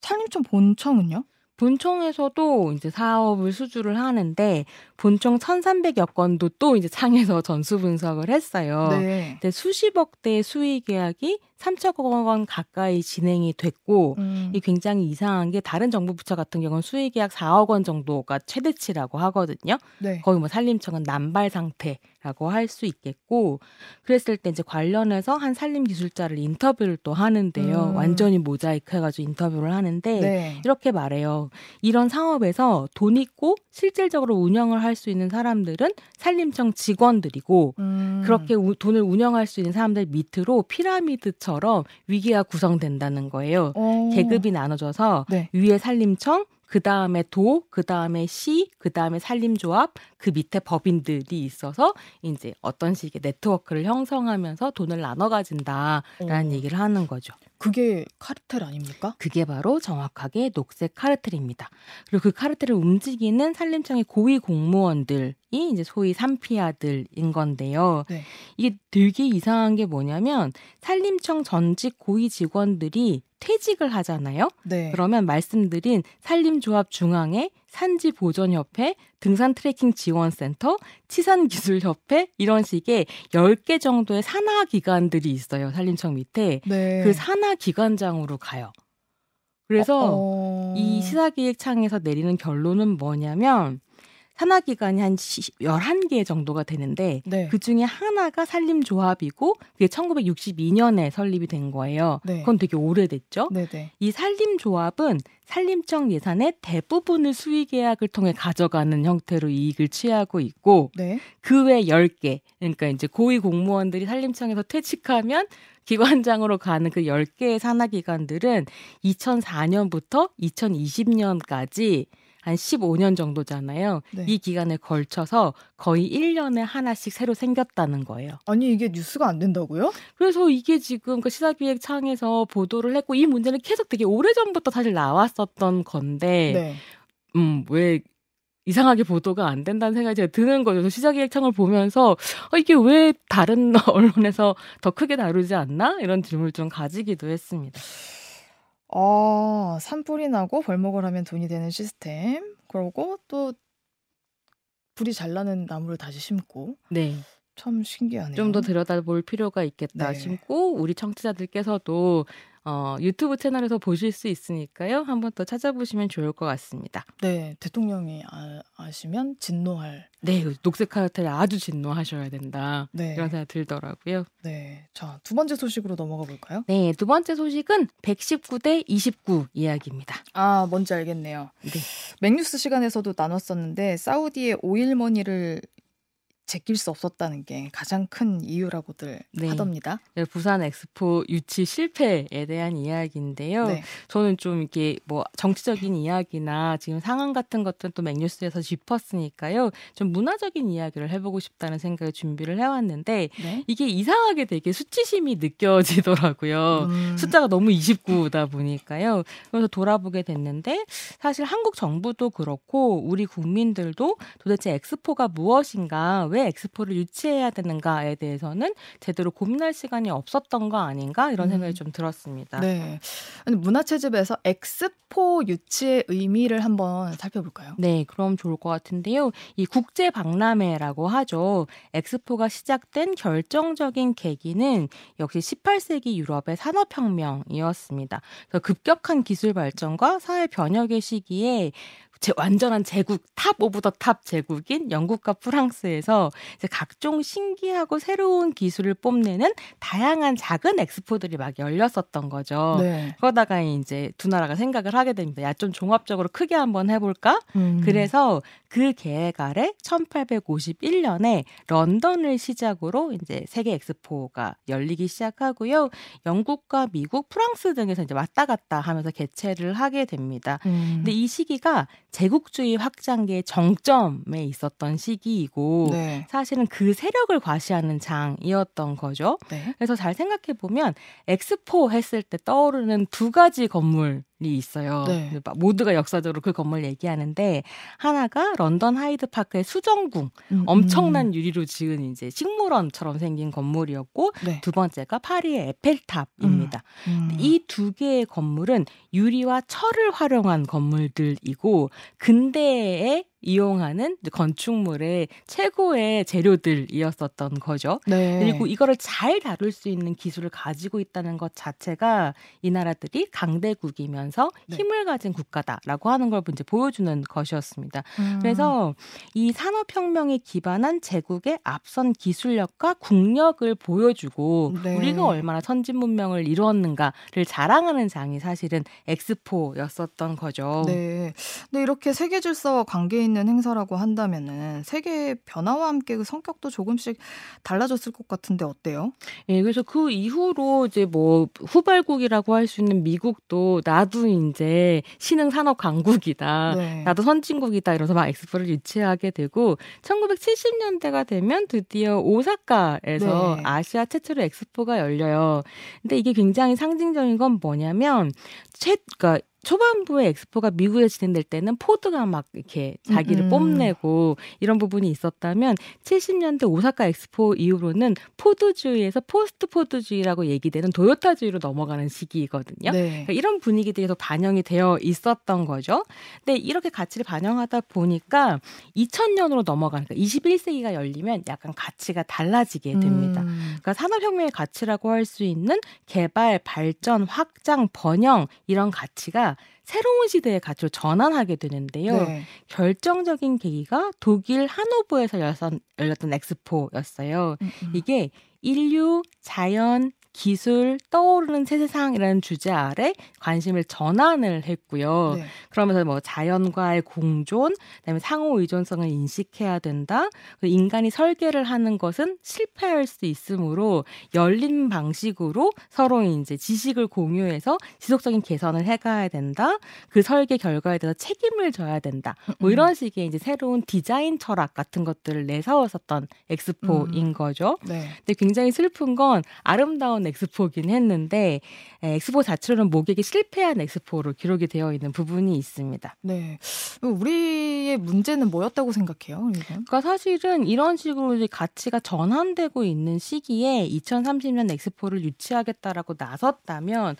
산림청 본청은요? 본청에서도 이제 사업을 수주를 하는데 본청 1,300여 건도 또 이제 창에서 <laughs> 전수 분석을 했어요. 네. 근데 수십억 대의 수의 계약이 3천억 원 가까이 진행이 됐고 음, 이 굉장히 이상한 게 다른 정부 부처 같은 경우는 수의 계약 4억 원 정도가 최대치라고 하거든요. 네. 거의 뭐 산림청은 남발 상태라고 할 수 있겠고 그랬을 때 이제 관련해서 한 산림 기술자를 인터뷰를 또 하는데요. 음. 완전히 모자이크 해가지고 인터뷰를 하는데 네. 이렇게 말해요. 이런 상업에서 돈 있고 실질적으로 운영을 할수 있는 사람들은 산림청 직원들이고 음, 그렇게 우- 돈을 운영할 수 있는 사람들 밑으로 피라미드처럼 위계가 구성된다는 거예요. 어, 계급이 나눠져서 네. 위에 산림청, 그 다음에 도, 그 다음에 시, 그 다음에 산림조합, 그 밑에 법인들이 있어서 이제 어떤 식의 네트워크를 형성하면서 돈을 나눠 가진다라는 어. 얘기를 하는 거죠. 그게 카르텔 아닙니까? 그게 바로 정확하게 녹색 카르텔입니다. 그리고 그 카르텔을 움직이는 산림청의 고위 공무원들 이 이제 소위 산피아들인 건데요. 네. 이게 되게 이상한 게 뭐냐면 산림청 전직 고위 직원들이 퇴직을 하잖아요. 네. 그러면 말씀드린 산림조합 중앙회, 산지보전협회, 등산 트레킹 지원센터, 치산기술협회 이런 식의 10개 정도의 산하 기관들이 있어요. 산림청 밑에. 네. 그 산하 기관장으로 가요. 그래서 어, 이 시사기획창에서 내리는 결론은 뭐냐면 산하 기관이 한 11개 정도가 되는데 네. 그 중에 하나가 산림조합이고 그게 1962년에 설립이 된 거예요. 네. 그건 되게 오래됐죠. 네네. 이 산림조합은 산림청 예산의 대부분을 수의계약을 통해 가져가는 형태로 이익을 취하고 있고 네. 그외 10개 그러니까 이제 고위 공무원들이 산림청에서 퇴직하면 기관장으로 가는 그 10개의 산하기관들은 2004년부터 2020년까지 한 15년 정도잖아요. 네. 이 기간에 걸쳐서 거의 1년에 하나씩 새로 생겼다는 거예요. 아니 이게 뉴스가 안 된다고요? 그래서 이게 지금 그 시사기획 창에서 보도를 했고 이 문제는 계속 되게 오래전부터 사실 나왔었던 건데 네. 음, 왜 이상하게 보도가 안 된다는 생각이 제가 드는 거죠. 시사기획창을 보면서 어, 이게 왜 다른 <laughs> 언론에서 더 크게 다루지 않나? 이런 질문을 좀 가지기도 했습니다. 아, 산불이 나고 벌목을 하면 돈이 되는 시스템. 그러고 또 불이 잘 나는 나무를 다시 심고 네. 참 신기하네요. 좀 더 들여다볼 필요가 있겠다 네. 싶고 우리 청취자들께서도 어, 유튜브 채널에서 보실 수 있으니까요. 한번 더 찾아보시면 좋을 것 같습니다. 네, 대통령이 아, 아시면 진노할. 네, 녹색 카르텔 아주 진노하셔야 된다. 네. 이런 생각 들더라고요. 네. 자, 두 번째 소식으로 넘어가 볼까요? 네, 두 번째 소식은 119대 29 이야기입니다. 아, 뭔지 알겠네요. 네. 맥뉴스 시간에서도 나눴었는데 사우디의 오일머니를 제낄 수 없었다는 게 가장 큰 이유라고들 네. 하답니다. 네, 부산 엑스포 유치 실패에 대한 이야기인데요. 네. 저는 좀 이렇게 뭐 정치적인 이야기나 지금 상황 같은 것들은 또 맥뉴스에서 짚었으니까요. 좀 문화적인 이야기를 해보고 싶다는 생각에 준비를 해왔는데 네. 이게 이상하게 되게 수치심이 느껴지더라고요. 음, 숫자가 너무 29다 보니까요. 그래서 돌아보게 됐는데 사실 한국 정부도 그렇고 우리 국민들도 도대체 엑스포가 무엇인가, 왜 엑스포를 유치해야 되는가에 대해서는 제대로 고민할 시간이 없었던 거 아닌가 이런 생각이 음. 좀 들었습니다. 네. 문화체집에서 엑스포 유치의 의미를 한번 살펴볼까요? 네, 그럼 좋을 것 같은데요. 이 국제 박람회라고 하죠. 엑스포가 시작된 결정적인 계기는 역시 18세기 유럽의 산업혁명이었습니다. 급격한 기술 발전과 사회 변혁의 시기에 제 완전한 제국 top of the top 제국인 영국과 프랑스에서 이제 각종 신기하고 새로운 기술을 뽐내는 다양한 작은 엑스포들이 막 열렸었던 거죠. 네. 그러다가 이제 두 나라가 생각을 하게 됩니다. 야, 좀 종합적으로 크게 한번 해볼까? 음. 그래서 그 계획 아래 1851년에 런던을 시작으로 이제 세계 엑스포가 열리기 시작하고요. 영국과 미국, 프랑스 등에서 이제 왔다 갔다 하면서 개최를 하게 됩니다. 음. 근데 이 시기가 제국주의 확장기의 정점에 있었던 시기이고 네. 사실은 그 세력을 과시하는 장이었던 거죠. 네. 그래서 잘 생각해 보면 엑스포 했을 때 떠오르는 두 가지 건물이 있어요. 네. 막 모두가 역사적으로 그 건물 얘기하는데 하나가 런던 하이드 파크의 수정궁 음, 엄청난 유리로 지은 이제 식물원처럼 생긴 건물이었고 네. 두 번째가 파리의 에펠탑입니다. 음. 이두 개의 건물은 유리와 철을 활용한 건물들이고 근대에 이용하는 건축물의 최고의 재료들이었었던 거죠. 네. 그리고 이거를 잘 다룰 수 있는 기술을 가지고 있다는 것 자체가 이 나라들이 강대국이면서 네. 힘을 가진 국가다라고 하는 걸 이제 보여주는 것이었습니다. 음. 그래서 이 산업혁명에 기반한 제국의 앞선 기술력과 국력을 보여주고 네. 우리가 얼마나 선진 문명을 이루었는가를 자랑하는 장이 사실은 엑스포였었던 거죠. 네. 근데 이렇게 세계 질서와 관계 있는 행사라고 한다면은 세계 변화와 함께 그 성격도 조금씩 달라졌을 것 같은데 어때요? 예, 그래서 그 이후로 이제 뭐 후발국이라고 할 수 있는 미국도 나도 이제 신흥 산업 강국이다. 네. 아, 나도 선진국이다 이러면서 막 엑스포를 유치하게 되고 1970년대가 되면 드디어 오사카에서 네. 아시아 최초로 엑스포가 열려요. 근데 이게 굉장히 상징적인 건 뭐냐면 최 그러니까 초반부에 엑스포가 미국에 진행될 때는 포드가 막 이렇게 자기를 음, 음. 뽐내고 이런 부분이 있었다면 70년대 오사카 엑스포 이후로는 포드주의에서 포스트 포드주의라고 얘기되는 도요타주의로 넘어가는 시기거든요. 네. 그러니까 이런 분위기들이 계속 반영이 되어 있었던 거죠. 근데 이렇게 가치를 반영하다 보니까 2000년으로 넘어가니까 21세기가 열리면 약간 가치가 달라지게 됩니다. 음. 그러니까 산업혁명의 가치라고 할 수 있는 개발, 발전, 확장, 번영 이런 가치가 새로운 시대의 가치로 전환하게 되는데요. 네. 결정적인 계기가 독일 하노버에서 열렸던 엑스포였어요. 음, 음. 이게 인류, 자연, 기술, 떠오르는 새 세상이라는 주제 아래 관심을 전환을 했고요. 네. 그러면서 뭐 자연과의 공존, 그다음에 상호 의존성을 인식해야 된다. 인간이 설계를 하는 것은 실패할 수 있으므로 열린 방식으로 서로 이제 지식을 공유해서 지속적인 개선을 해가야 된다. 그 설계 결과에 대해서 책임을 져야 된다. 뭐 음. 이런 식의 이제 새로운 디자인 철학 같은 것들을 내세웠었던 엑스포인 음. 거죠. 네. 근데 굉장히 슬픈 건 아름다운 놀라운 엑스포긴 했는데 엑스포 자체로는 모객이 실패한 엑스포로 기록이 되어 있는 부분이 있습니다. 네. 우리의 문제는 뭐였다고 생각해요? 이건? 그러니까 사실은 이런 식으로 이제 가치가 전환되고 있는 시기에 2030년 엑스포를 유치하겠다라고 나섰다면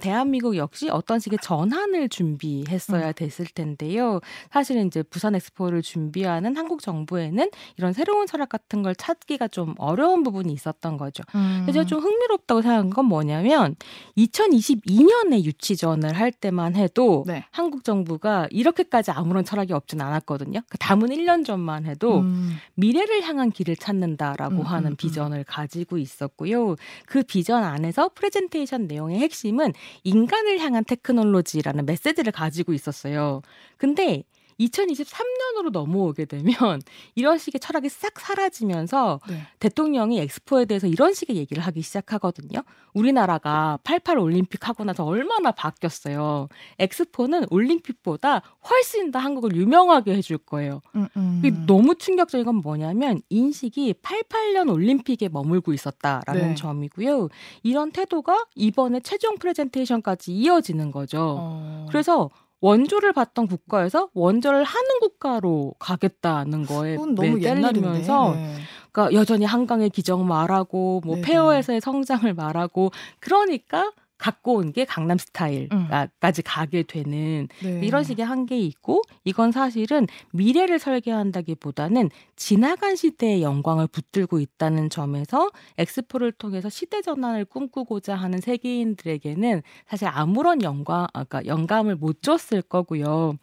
대한민국 역시 어떤 식의 전환을 준비했어야 음. 됐을 텐데요. 사실은 이제 부산 엑스포를 준비하는 한국 정부에는 이런 새로운 철학 같은 걸 찾기가 좀 어려운 부분이 있었던 거죠. 음. 그래서 좀 흥미롭다고 생각한 건 뭐냐면 2022년에 유치전을 할 때만 해도 네. 한국 정부가 이렇게까지 아무런 철학이 없진 않았거든요. 그 담은 1년 전만 해도 음. 미래를 향한 길을 찾는다라고 음, 하는 음, 음. 비전을 가지고 있었고요. 그 비전 안에서 프레젠테이션 내용의 핵심은 인간을 향한 테크놀로지라는 메시지를 가지고 있었어요. 근데 2023년으로 넘어오게 되면 <laughs> 이런 식의 철학이 싹 사라지면서 네. 대통령이 엑스포에 대해서 이런 식의 얘기를 하기 시작하거든요. 우리나라가 88 올림픽 하고 나서 얼마나 바뀌었어요. 엑스포는 올림픽보다 훨씬 더 한국을 유명하게 해줄 거예요. 음, 음. 너무 충격적인 건 뭐냐면 인식이 88년 올림픽에 머물고 있었다라는 네. 점이고요. 이런 태도가 이번에 최종 프레젠테이션까지 이어지는 거죠. 어. 그래서 원조를 받던 국가에서 원조를 하는 국가로 가겠다는 거에 너무 옛날이면서 네. 그러니까 여전히 한강의 기적 말하고 뭐 네네. 페어에서의 성장을 말하고 그러니까 갖고 온 게 강남 스타일까지 음. 가게 되는 네. 이런 식의 한계 있고 이건 사실은 미래를 설계한다기보다는 지나간 시대의 영광을 붙들고 있다는 점에서 엑스포를 통해서 시대 전환을 꿈꾸고자 하는 세계인들에게는 사실 아무런 영광, 아까 영감을 못 줬을 거고요.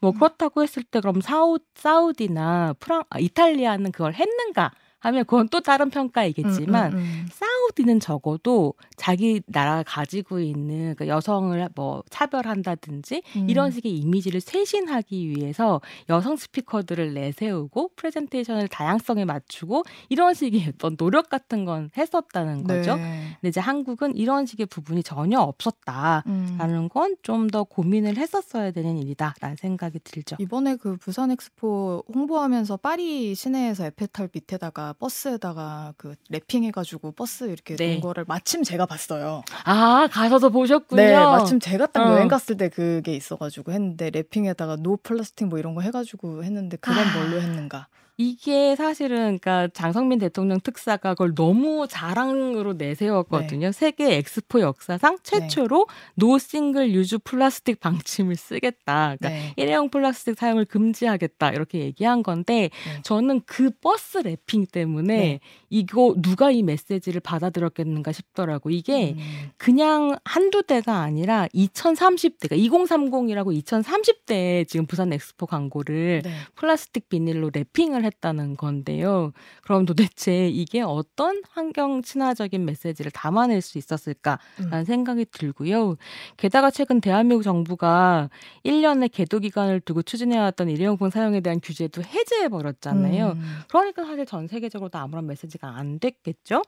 뭐 음. 그렇다고 했을 때 그럼 사우 사우디나 프랑 아, 이탈리아는 그걸 했는가? 하면 그건 또 다른 평가이겠지만 음, 음, 음. 사우디는 적어도 자기 나라가 가지고 있는 그 여성을 뭐 차별한다든지 음. 이런 식의 이미지를 쇄신하기 위해서 여성 스피커들을 내세우고 프레젠테이션을 다양성에 맞추고 이런 식의 어떤 노력 같은 건 했었다는 거죠. 네. 근데 이제 한국은 이런 식의 부분이 전혀 없었다라는 음. 건좀 더 고민을 했었어야 되는 일이다라는 생각이 들죠. 이번에 그 부산 엑스포 홍보하면서 파리 시내에서 에펠탑 밑에다가 버스에다가 그 wrapping해가지고 버스 이렇게 네. 놓은 거를 마침 제가 봤어요. 아 가서도 보셨군요. 네, 마침 제가 딱 어. 여행 갔을 때 그게 있어가지고 했는데 wrapping에다가 no plastic 뭐 이런 거 해가지고 했는데 그건 아. 뭘로 했는가? 이게 사실은 그러니까 장성민 대통령 특사가 그걸 너무 자랑으로 내세웠거든요. 네. 세계 엑스포 역사상 최초로 네. no single use plastic 방침을 쓰겠다. 그러니까 네. 일회용 플라스틱 사용을 금지하겠다. 이렇게 얘기한 건데 네. 저는 그 버스 wrapping 때문에 네. 이거 누가 이 메시지를 받아들였겠는가 싶더라고. 이게 음. 그냥 한두 대가 아니라 2030대가 2030이라고 2030대에 지금 부산 엑스포 광고를 네. 플라스틱 비닐로 랩핑을 했다는 건데요. 그럼 도대체 이게 어떤 환경 친화적인 메시지를 담아낼 수 있었을까라는 음. 생각이 들고요. 게다가 최근 대한민국 정부가 1년의 계도 기간을 두고 추진해왔던 일회용품 사용에 대한 규제도 해제해 버렸잖아요. 음. 그러니까 사실 전 세계적으로 도 아무런 메시지가 안 됐겠죠.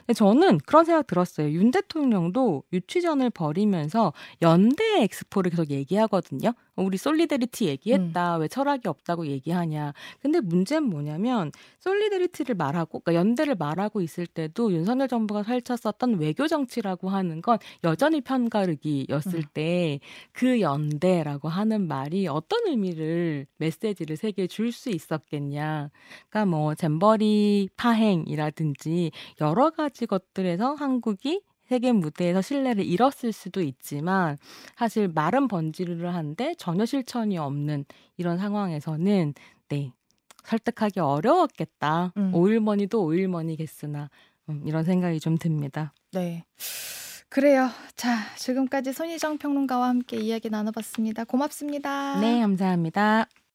근데 저는 그런 생각 들었어요. 윤 대통령도 유치전을 벌이면서 연대 엑스포를 계속 얘기하거든요. 우리 solidarity 얘기했다. 음. 왜 철학이 없다고 얘기하냐. 근데 문제는 뭐냐면 solidarity를 말하고 그러니까 연대를 말하고 있을 때도 윤석열 정부가 펼쳤었던 외교 정치라고 하는 건 여전히 편가르기였을 음. 때그 연대라고 하는 말이 어떤 의미를 메시지를 세계에 줄 수 있었겠냐. 그러니까 뭐 잼버리 파행이라든지 여러 가지 것들에서 한국이 세계 무대에서 신뢰를 잃었을 수도 있지만 사실 말은 번지르르 한데 전혀 실천이 없는 이런 상황에서는 네 설득하기 어려웠겠다. 음. 오일머니도 오일머니겠으나 음, 이런 생각이 좀 듭니다. 네. 그래요. 자, 지금까지 손희정 평론가와 함께 이야기 나눠봤습니다. 고맙습니다. 네, 감사합니다.